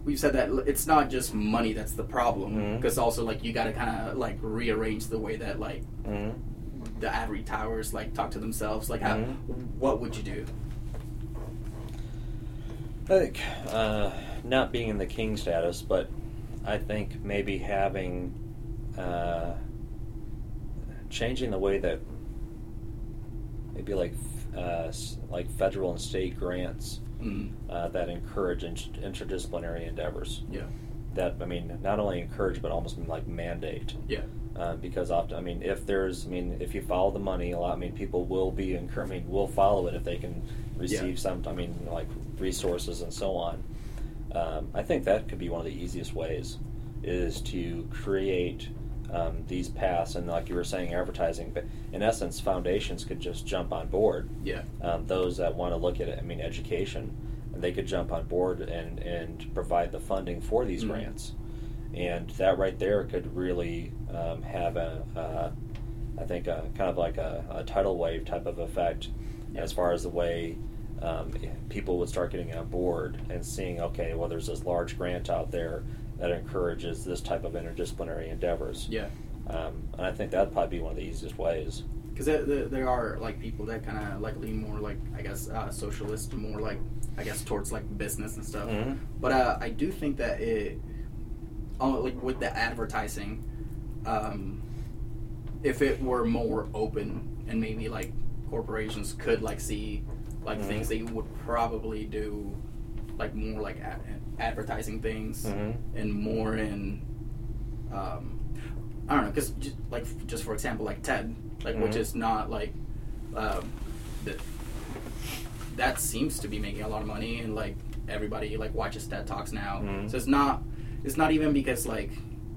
We've said that it's not just money that's the problem, because also like you got to kind of like rearrange the way that like hmm the ivory towers like talk to themselves. Like how Mhm. what would you do? I think uh, not being in the king status, but I think maybe having uh, changing the way that maybe like uh, like federal and state grants mm. uh, that encourage int- interdisciplinary endeavors. yeah That I mean, not only encourage but almost like mandate. yeah Uh, because often, I mean, if there's, I mean, if you follow the money a lot, I mean, people will be, encour- I mean, will follow it if they can receive Yeah. some, I mean, like resources and so on. Um, I think that could be one of the easiest ways, is to create um, these paths and, like you were saying, advertising. But in essence, foundations could just jump on board. yeah Um, those that want to look at it, I mean, education, they could jump on board and and provide the funding for these Mhm. grants and that right there could really um, have a, uh, I think, a, kind of like a, a tidal wave type of effect, Yeah. as far as the way um, people would start getting on board and seeing, okay, well, there's this large grant out there that encourages this type of interdisciplinary endeavors. yeah Um, and I think that'd probably be one of the easiest ways. because there, are like people that kind of like lean more like i guess uh, socialist more like i guess towards like business and stuff Mhm. but uh, i do think that it oh, like with the advertising um, if it were more open and maybe like corporations could like see like Mhm. things they would probably do like more like ad- advertising things Mhm. and more in um, I don't know because like just for example like TED like which Mhm. is not like um, that that seems to be making a lot of money and like everybody like watches TED talks now Mhm. so it's not it's not even because like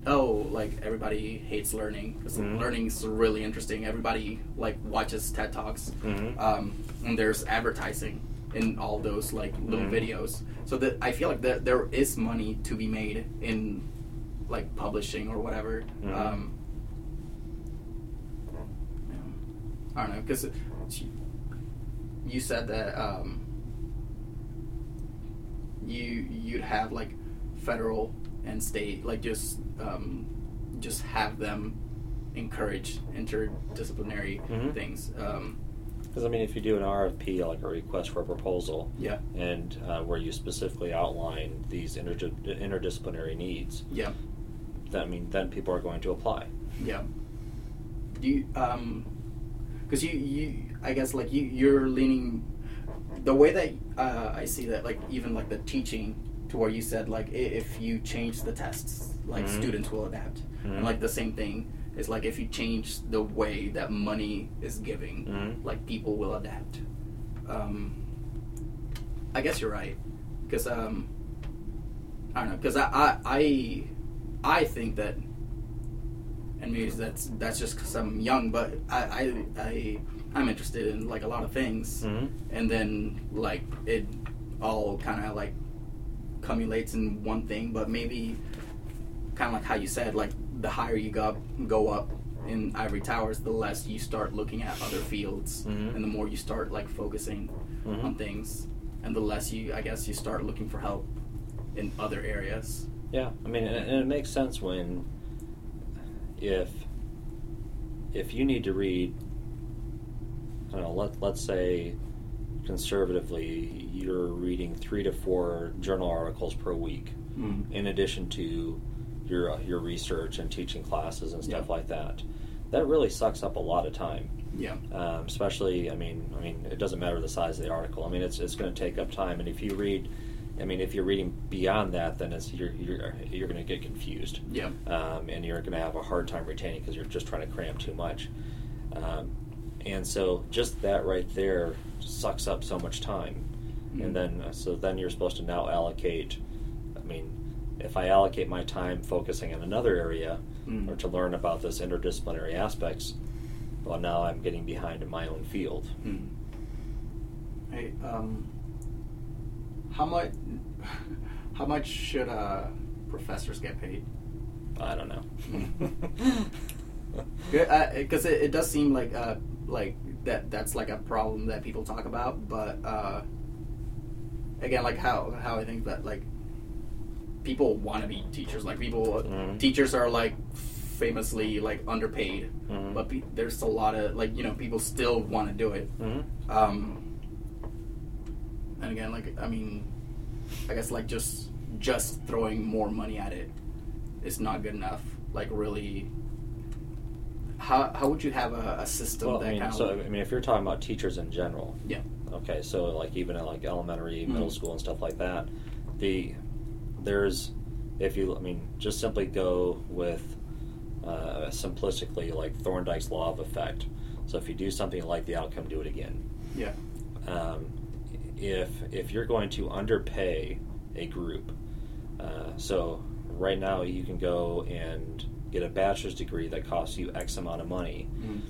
oh like everybody hates learning because Mhm. learning is really interesting everybody like watches TED talks Mhm. um, and there's advertising in all those like little Mhm. videos so that I feel like that there is money to be made in like publishing or whatever Mhm. um, yeah. I don't know because you said that um, you you'd have like federal and state like just um, just have them encourage interdisciplinary Mhm. things. Um, Because I mean, if you do an RFP, like a request for a proposal, yeah, and uh, where you specifically outline these interdisciplinary needs, yeah, then, I mean, then people are going to apply. Yeah. Do you um, because you you I guess like you you're leaning the way that uh, I see that like even like the teaching to where you said like if you change the tests like Mhm. students will adapt Mhm. and like the same thing is like if you change the way that money is giving Mhm. like people will adapt. Um, I guess you're right because um, I don't know because I, I I I think that and maybe that's that's just because I'm young, but I, I I I'm interested in like a lot of things, Mhm. and then like it all kind of like cumulates in one thing. But maybe kind of like how you said, like the higher you go up, go up in ivory towers, the less you start looking at other fields, Mhm. and the more you start like focusing Mhm. on things, and the less you I guess you start looking for help in other areas. Yeah, I mean, and, and it makes sense when if if you need to read, I don't know, let let's say conservatively, you're reading three to four journal articles per week, Mm. in addition to your uh, your research and teaching classes and stuff Yeah. like that. That really sucks up a lot of time. Yeah. um, especially I mean I mean it doesn't matter the size of the article I mean it's it's going to take up time and if you read I mean if you're reading beyond that then it's you're you're, you're going to get confused Yeah. um, and you're going to have a hard time retaining because you're just trying to cram too much um, and so just that right there sucks up so much time Mhm. and then uh, so then you're supposed to now allocate I mean if I allocate my time focusing on another area Mm. or to learn about this interdisciplinary aspects well now I'm getting behind in my own field Mm. Hey, um, how much? How much should uh, professors get paid? I don't know Because it, it does seem like uh, like that that's like a problem that people talk about, but uh, again, like how how I think that like people want to be teachers. Like people, Mhm. teachers are like famously like underpaid, Mhm. but pe- there's a lot of like you know people still want to do it. Mhm. Um, and again, like I mean, I guess like just just throwing more money at it is not good enough. Like really, how how would you have a, a system well that I mean kind so of I mean if you're talking about teachers in general yeah Okay, so like even at like elementary, middle Mhm. school, and stuff like that, the there's if you I mean just simply go with uh, simplistically like Thorndike's law of effect. So if you do something like the outcome, do it again. yeah Um, if if you're going to underpay a group, uh, so right now you can go and get a bachelor's degree that costs you X amount of money mm.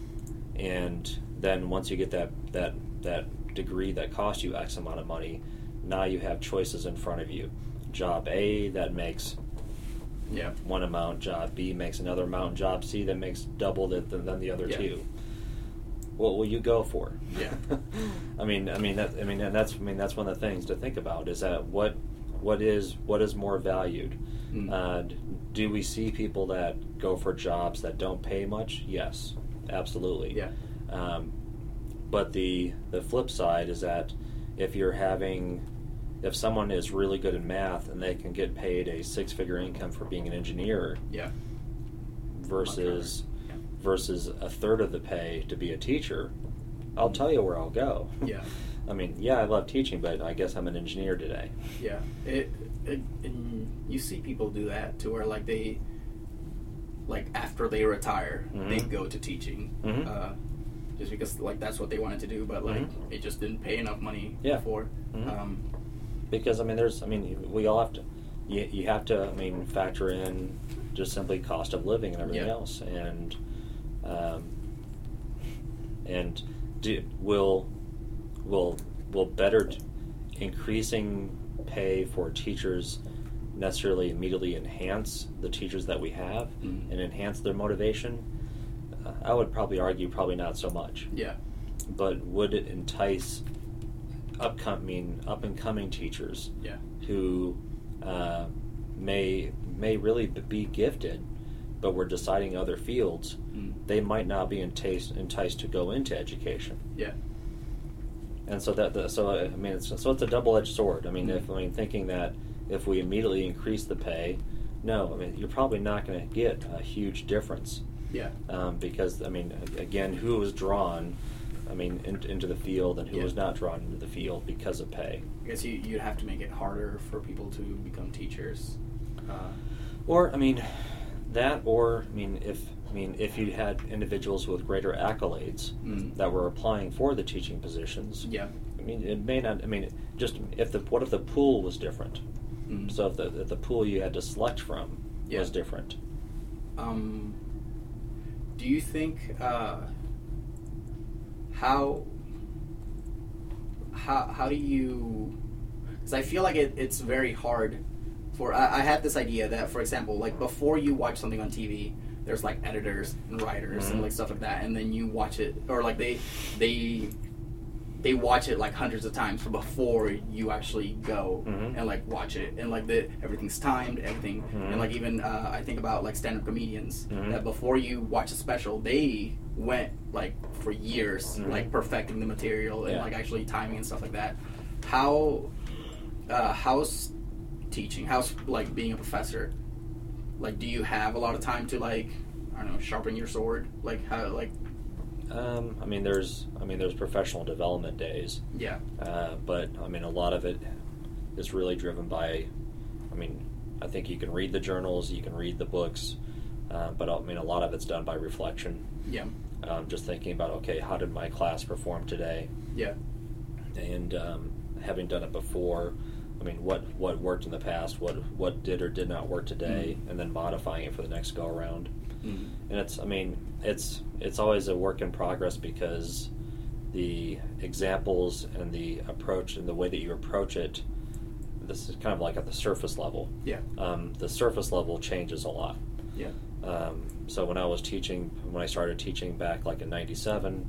and then once you get that that that degree that costs you X amount of money, now you have choices in front of you. Job A that makes yeah one amount, job B makes another amount, job C that makes double the, than, than the other Yeah. two. What will you go for? Yeah. I mean, I mean that. I mean, and that's. I mean, that's one of the things to think about. Is that what, what is what is more valued? Mm. Uh, do we see people that go for jobs that don't pay much? Yes, absolutely. yeah Um, but the the flip side is that if you're having if someone is really good in math and they can get paid a six figure income for being an engineer yeah versus Yeah. versus a third of the pay to be a teacher, I'll tell you where I'll go. Yeah. I mean, yeah, I love teaching, but I guess I'm an engineer today. Yeah, it, it, and you see people do that to where like they, like after they retire, they Mhm. go to teaching, Mhm. uh, just because like that's what they wanted to do, but like Mhm. it just didn't pay enough money Yeah. before. Mhm. Um, Because I mean, there's, I mean, we all have to, you, you have to, I mean, factor in just simply cost of living and everything Yeah. else, and um, and do, will will will better increasing pay for teachers necessarily immediately enhance the teachers that we have Mhm. and enhance their motivation? Uh, I would probably argue probably not so much yeah, but would it entice upcoming up and coming teachers yeah, who uh, may may really be gifted, but we're deciding other fields? Mm. They might not be enticed enticed to go into education, yeah, and so that the, so I mean it's, so it's a double edged sword. I mean, Mhm. if I mean thinking that if we immediately increase the pay, no, I mean you're probably not going to get a huge difference Yeah. um, because I mean again, who is drawn, I mean in, into the field and who Yeah. was not drawn into the field because of pay. I guess you you'd have to make it harder for people to become teachers. Uh, Or I mean, that or I mean if I mean if you had individuals with greater accolades Mm. that were applying for the teaching positions. yeah. I mean it may not. I mean just if the what if the pool was different? Mm. So if the if the pool you had to select from Yeah. was different. Um, do you think uh, how how how do you? Because I feel like it, it's very hard for. I, I had this idea that, for example, like before you watch something on TV, there's like editors and writers and Mhm. like stuff like that, and then you watch it, or like they they they watch it like hundreds of times before you actually go Mhm. and like watch it and like the everything's timed everything Mhm. and like even uh, i think about like stand-up comedians Mhm. that before you watch a special they went like for years Mhm. like perfecting the material and Yeah. like actually timing and stuff like that how uh, how's teaching how's like being a professor like do you have a lot of time to like i don't know sharpen your sword like how like Um, I mean, there's I mean, there's professional development days, yeah uh, but I mean, a lot of it is really driven by. I mean, I think you can read the journals, you can read the books, uh, but I mean, a lot of it's done by reflection. yeah Um, just thinking about, okay, how did my class perform today? yeah and um, having done it before, I mean, what what worked in the past, what what did or did not work today, Mhm. and then modifying it for the next go around. Mm. And it's, I mean, it's it's always a work in progress because the examples and the approach and the way that you approach it, this is kind of like at the surface level. yeah Um, the surface level changes a lot. yeah Um, so when I was teaching, when I started teaching back like in '97,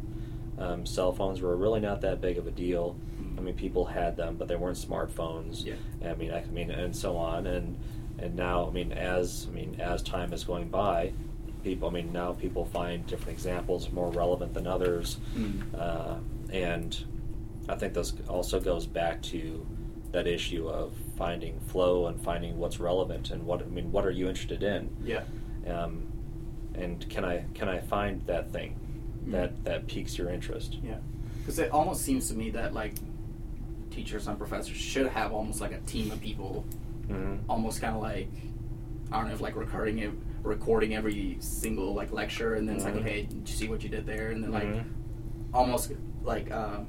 um, cell phones were really not that big of a deal. I mean, people had them, but they weren't smartphones. Yeah. I mean, I, I mean, and so on, and and now, I mean, as I mean, as time is going by, people, I mean, now people find different examples more relevant than others, Mm. uh, and I think this also goes back to that issue of finding flow and finding what's relevant and what I mean, what are you interested in? yeah um, and can I can I find that thing Mm. that that piques your interest? Yeah, because it almost seems to me that like teachers and professors should have almost like a team of people, Mm-hmm. almost kind of like I don't know, if like recording it, recording every single like lecture, and then it's like, okay, did you see what you did there? And then like Mhm. almost like um,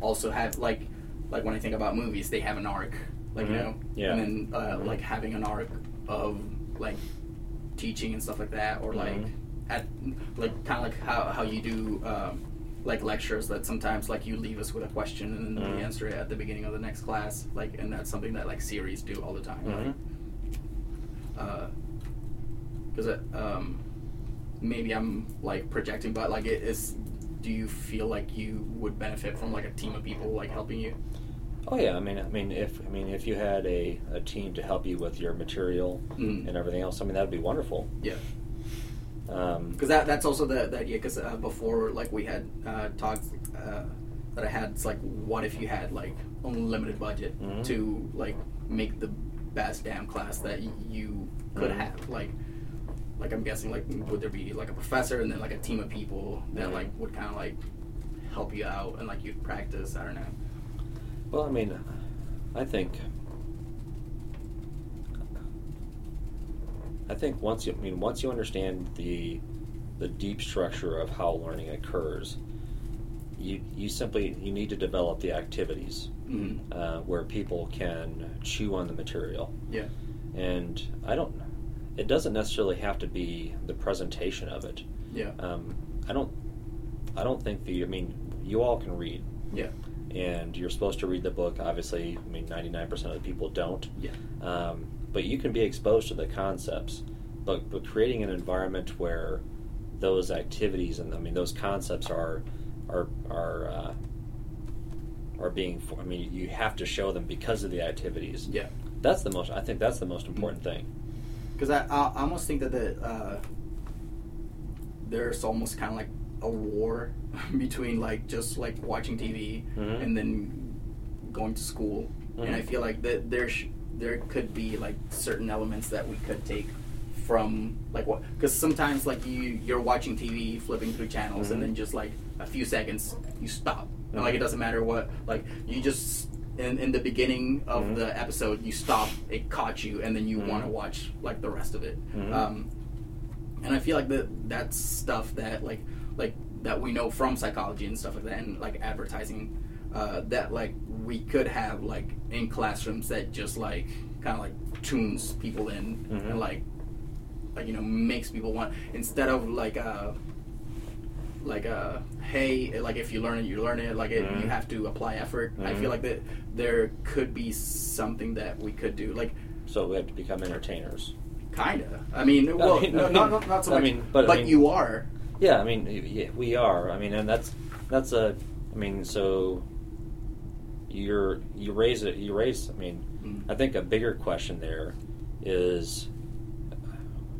also have like like when I think about movies, they have an arc, like you Mhm. know, Yeah. and then uh, like having an arc of like teaching and stuff like that, or like at like kind of like how how you do. Um, like lectures that sometimes like you leave us with a question and then we Mhm. answer it at the beginning of the next class like and that's something that like series do all the time Mhm. Because it um maybe i'm like projecting but like it is do you feel like you would benefit from like a team of people like helping you Oh yeah, I mean, I mean, if I mean, if you had a, a team to help you with your material Mm. and everything else, I mean, that'd be wonderful. yeah Um, because that that's also the, the idea because uh, before like we had uh, talks uh, that I had it's like what if you had like unlimited budget Mhm. to like make the best damn class that y- you could Mhm. have like like I'm guessing like would there be like a professor and then like a team of people that like would kind of like help you out and like you'd practice I don't know well, I mean, I think, I think once you, I mean, once you understand the, the deep structure of how learning occurs, you you simply you need to develop the activities mm uh, where people can chew on the material. yeah and I don't. It doesn't necessarily have to be the presentation of it. yeah Um, I don't. I don't think the. I mean, you all can read, yeah and you're supposed to read the book. Obviously, I mean, 99% of the people don't. yeah Um, but you can be exposed to the concepts. But but creating an environment where those activities and I mean those concepts are are are uh, are being. I mean, you have to show them because of the activities. yeah That's the most. I think that's the most important thing. Because I, I almost think that the uh, there's almost kind of like a war between like just like watching TV Mhm. and then going to school, and I Mhm. feel like that there sh- there could be like certain elements that we could take from like what because sometimes like you you're watching TV flipping through channels Mhm. and then just like a few seconds you stop and like it Mhm. doesn't matter what like you just in, in the beginning of Mhm. the episode you stop it caught you and then you Mhm. want to watch like the rest of it Mhm. um, and I feel like that that's stuff that like like that we know from psychology and stuff like that and like advertising uh, that like we could have like in classrooms that just like kind of like tunes people in and like like you know makes people want instead of like uh like uh hey like if you learn it you learn it like it, Mhm. you have to apply effort i Mhm. feel like that there could be something that we could do like So we have to become entertainers. Kinda. I mean, well, mean- no, I not, mean- not not so I mean, but but I mean- you are. Yeah, I mean, yeah, we are. I mean, and that's that's a. I mean, so you're you raise it. You raise. I mean, Mm. I think a bigger question there is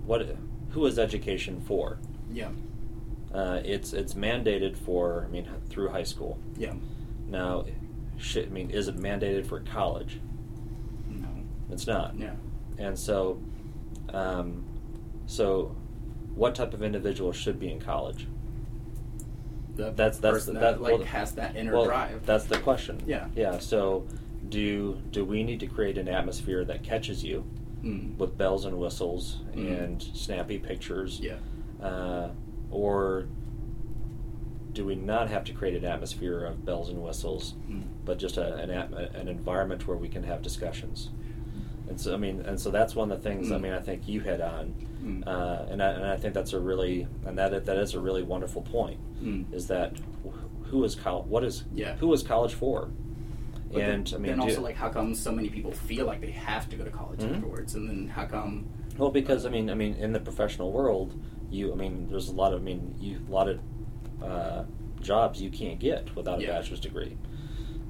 what who is education for? Yeah. Uh, it's it's mandated for. I mean, through high school. Yeah. Now, should, I mean, is it mandated for college? No. It's not. Yeah. And so, um, so, what type of individual should be in college? The That's- that's- that- that, like well, has that inner well, drive. That's the question. Yeah. Yeah. So, do do we need to create an atmosphere that catches you Mm. with bells and whistles Mhm. and snappy pictures? Yeah. Uh, or do we not have to create an atmosphere of bells and whistles, Mm. but just a, an atm- an environment where we can have discussions? And so, I mean, and so that's one of the things. I Mm. mean, I think you hit on, Mm. uh, and I, and I think that's a really and that that is a really wonderful point. Mm. Is that who is college? What is Yeah. who is college for? But and then, I mean, then do- also like how come so many people feel like they have to go to college Mhm. afterwards, and then how come? Well, because I mean, I mean, in the professional world, you, I mean, there's a lot of, I mean, you, a lot of uh, jobs you can't get without a Yeah. bachelor's degree,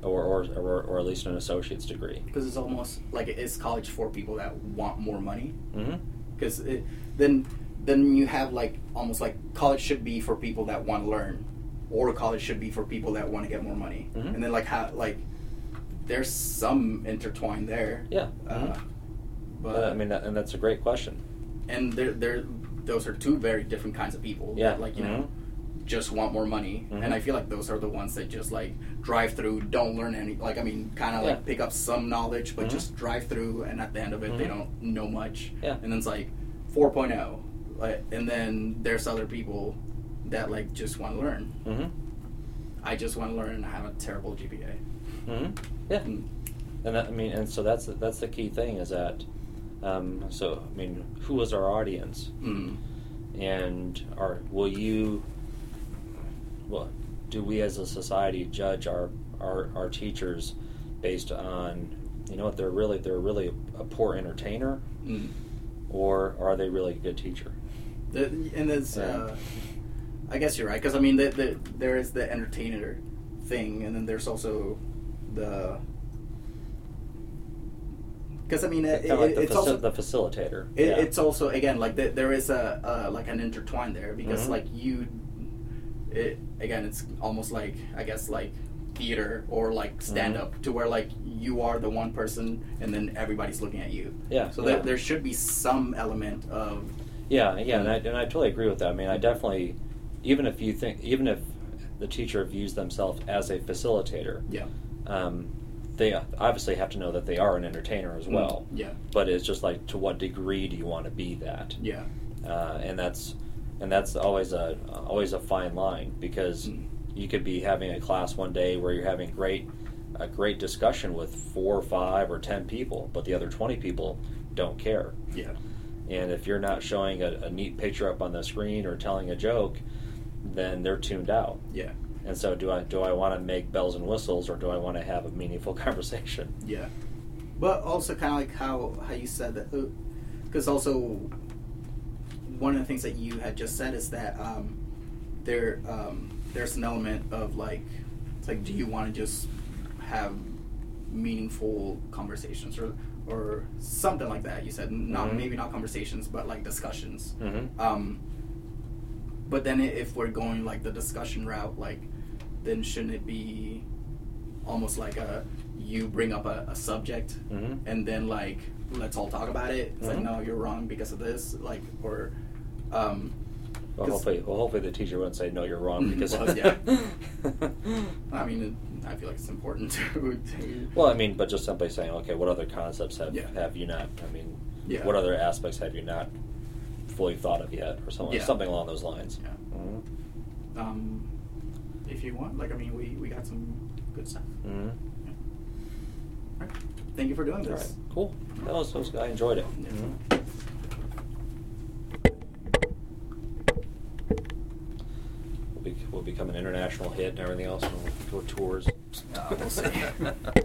or, or, or, or at least an associate's degree. Because it's almost like it is college for people that want more money. Mm-hmm. Because then then you have like almost like college should be for people that want to learn, or college should be for people that want to get more money. Mhm. And then like how like there's some intertwine there. Yeah. Uh, Mhm. But Uh, I mean, that, and that's a great question. and they're, they're those are two very different kinds of people. Yeah. That, like you know, just want more money, Mhm. and I feel like those are the ones that just like drive through, don't learn any. Like I mean, kind of Yeah. like pick up some knowledge, but Mhm. just drive through, and at the end of it, they Mhm. don't know much. Yeah. And then it's like 4.0, like, and then there's other people that like just want to learn. Mm-hmm. I just want to learn, and I have a terrible GPA. Mm-hmm. Yeah. Mm. And that, I mean, and so that's that's the key thing is that. Um, so I mean, who is our audience? Mm. and are will you well do we as a society judge our our, our teachers based on you know what they're really they're really a poor entertainer Mm. or are they really a good teacher The, and there's, Yeah. uh, I guess you're right because I mean, the, the, there is the entertainer thing, and then there's also the because I mean, it, kind of like the, it's faci- also the facilitator it, yeah. it's also again like the, there is a uh, like an intertwine there because Mhm. like you, it again it's almost like I guess like theater or like stand up to where like you are the one person and then everybody's looking at you. Yeah, So yeah. there, there should be some element of Yeah, yeah, and I, and I totally agree with that. I mean, I definitely, even if you think, even if the teacher views themselves as a facilitator, yeah. um, they obviously have to know that they are an entertainer as well. Mm, Yeah. But it's just like, to what degree do you want to be that? Yeah. Uh, and that's, and that's always a always a fine line because Mm. you could be having a class one day where you're having great a great discussion with four or five or ten people, but the other twenty people don't care. Yeah. And if you're not showing a, a neat picture up on the screen or telling a joke, then they're tuned out. Yeah. And so, do I do I want to make bells and whistles, or do I want to have a meaningful conversation? Yeah, but also kind of like how how you said that, because also one of the things that you had just said is that um, there um, there's an element of like it's like do you want to just have meaningful conversations or or something like that? You said not Mhm. maybe not conversations, but like discussions. Mm-hmm. Um, but then if we're going like the discussion route, like then shouldn't it be almost like a you bring up a, a subject Mhm. and then like let's all talk about it. It's Mhm. like no, you're wrong because of this, like or. Um, Well, 'cause- hopefully, well, hopefully the teacher won't say no, you're wrong because. Well, yeah. I mean, it, I feel like it's important to. to Well, I mean, but just simply saying, okay, what other concepts have Yeah. have you not? I mean, Yeah. what other aspects have you not fully thought of yet, or something Yeah. something along those lines? Yeah. Mhm. um, if you want, like, I mean, we, we got some good stuff. Mhm. Yeah. All right. Thank you for doing All this. right, cool. That was, that was I enjoyed it. Yeah. Mhm. We'll, become an international hit and everything else and we'll go tours. We'll see.